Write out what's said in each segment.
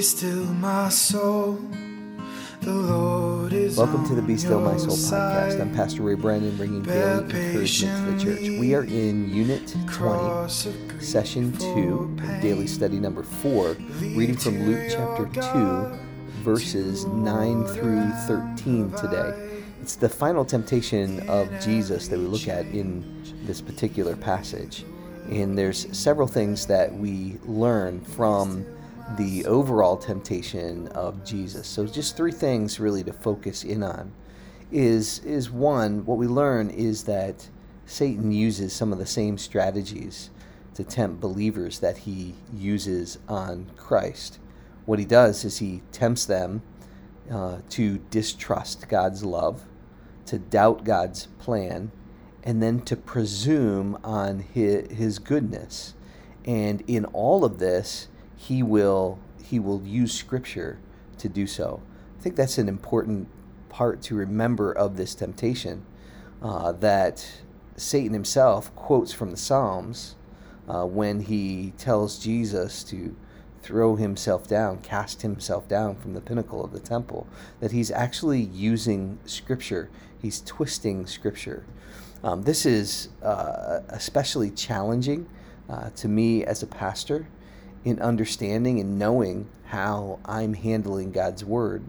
Be still, my soul. The Lord is Welcome to the Be Still My Soul podcast. I'm Pastor Ray Brandon, bringing Bear daily encouragement to the church. We are in Unit 20, Cross of grief Session 2. Daily Study Number 4, reading from Luke chapter 2, verses 9 through 13 today. It's the final temptation of Jesus that we look at in this particular passage. And there's several things that we learn from the overall temptation of Jesus. So just three things really to focus in on is is one what we learn is that Satan uses some of the same strategies to tempt believers that he uses on Christ. What he does is he tempts them uh, to distrust God's love, to doubt God's plan, and then to presume on his, his goodness. And in all of this, he will he will use Scripture to do so. I think that's an important part to remember of this temptation. Uh, that Satan himself quotes from the Psalms uh, when he tells Jesus to throw himself down, cast himself down from the pinnacle of the temple, that he's actually using Scripture, he's twisting Scripture. Um, this is uh, especially challenging uh, to me as a pastor in understanding and knowing how I'm handling God's Word.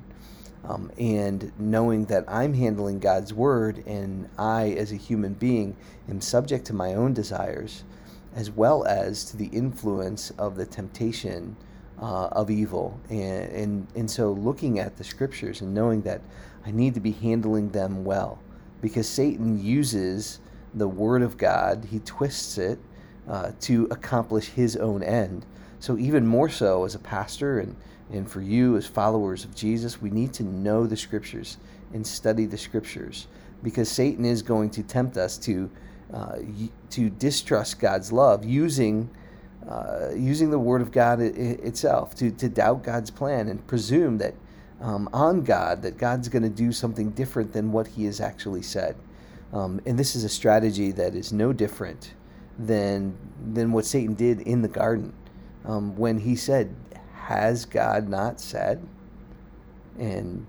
Um, and knowing that I'm handling God's Word and I, as a human being, am subject to my own desires, as well as to the influence of the temptation uh, of evil. And, and, and so looking at the scriptures and knowing that I need to be handling them well because Satan uses the Word of God, he twists it uh, to accomplish his own end. So, even more so as a pastor and, and for you as followers of Jesus, we need to know the scriptures and study the scriptures because Satan is going to tempt us to, uh, to distrust God's love using, uh, using the Word of God itself, to, to doubt God's plan and presume that um, on God, that God's going to do something different than what He has actually said. Um, and this is a strategy that is no different than, than what Satan did in the garden um, when he said, "Has God not said?" And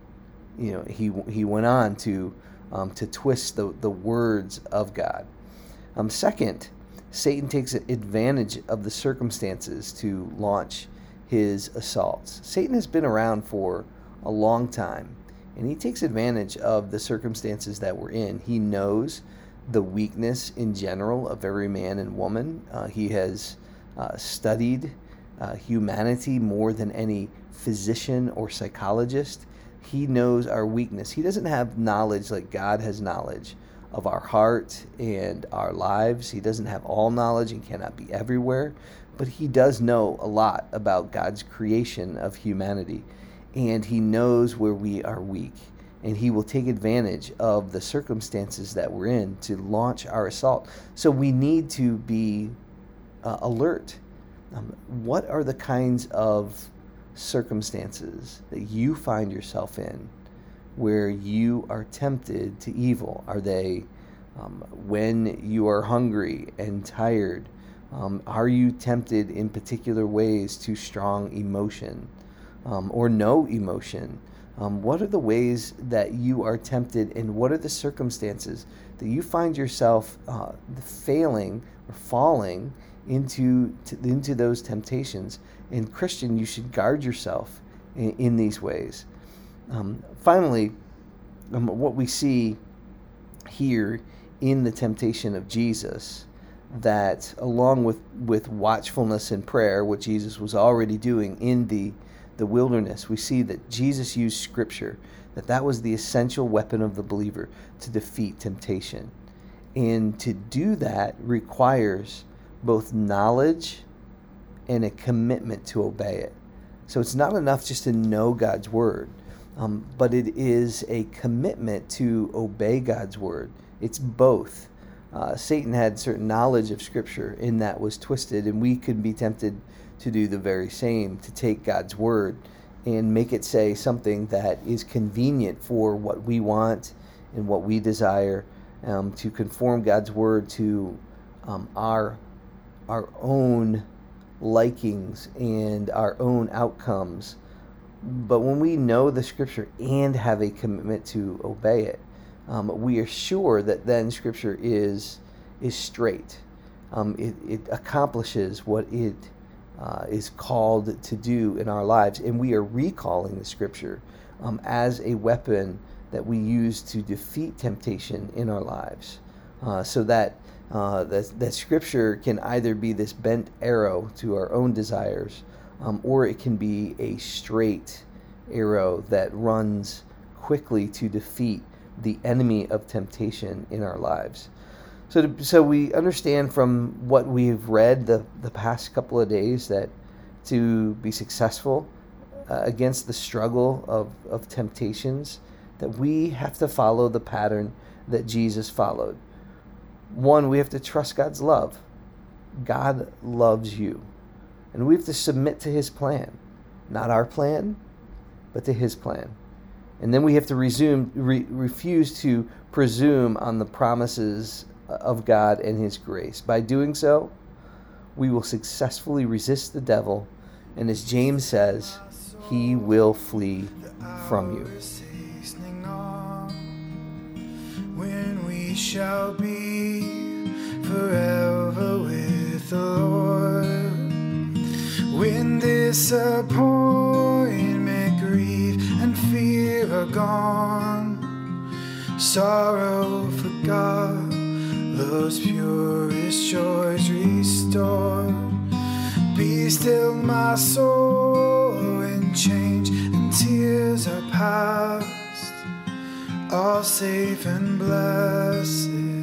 you know, he he went on to um, to twist the the words of God. Um, second, Satan takes advantage of the circumstances to launch his assaults. Satan has been around for a long time, and he takes advantage of the circumstances that we're in. He knows the weakness in general of every man and woman. Uh, he has uh, studied uh, humanity more than any physician or psychologist. He knows our weakness. He doesn't have knowledge like God has knowledge of our heart and our lives. He doesn't have all knowledge and cannot be everywhere, but he does know a lot about God's creation of humanity. And he knows where we are weak. And he will take advantage of the circumstances that we're in to launch our assault. So we need to be uh, alert. Um, what are the kinds of circumstances that you find yourself in where you are tempted to evil? Are they um, when you are hungry and tired? Um, are you tempted in particular ways to strong emotion um, or no emotion? Um, what are the ways that you are tempted, and what are the circumstances that you find yourself uh, failing or falling into to, into those temptations? And Christian, you should guard yourself in, in these ways. Um, finally, um, what we see here in the temptation of Jesus, that along with with watchfulness and prayer, what Jesus was already doing in the the wilderness, we see that Jesus used Scripture, that that was the essential weapon of the believer to defeat temptation. And to do that requires both knowledge and a commitment to obey it. So it's not enough just to know God's word, um, but it is a commitment to obey God's word. It's both. Uh, Satan had certain knowledge of Scripture, and that was twisted, and we could be tempted to do the very same, to take God's word and make it say something that is convenient for what we want and what we desire, um, to conform God's word to um, our our own likings and our own outcomes. But when we know the scripture and have a commitment to obey it, um, we are sure that then scripture is is straight. Um, it, it accomplishes what it uh, is called to do in our lives, and we are recalling the scripture um, as a weapon that we use to defeat temptation in our lives, uh, so that, uh, that that scripture can either be this bent arrow to our own desires, um, or it can be a straight arrow that runs quickly to defeat the enemy of temptation in our lives. So, to, so we understand from what we've read the, the past couple of days that to be successful uh, against the struggle of, of temptations, that we have to follow the pattern that Jesus followed. One, we have to trust God's love. God loves you. And we have to submit to his plan. Not our plan, but to his plan. And then we have to resume, re- refuse to presume on the promises of God and his grace. By doing so, we will successfully resist the devil. And as James says, he will flee from you. When we shall be forever with the Lord. When disappointment, grief, and fear are gone, sorrow forgot, love's purest joys restored. Be still, my soul, and change and tears are past, all safe and blessed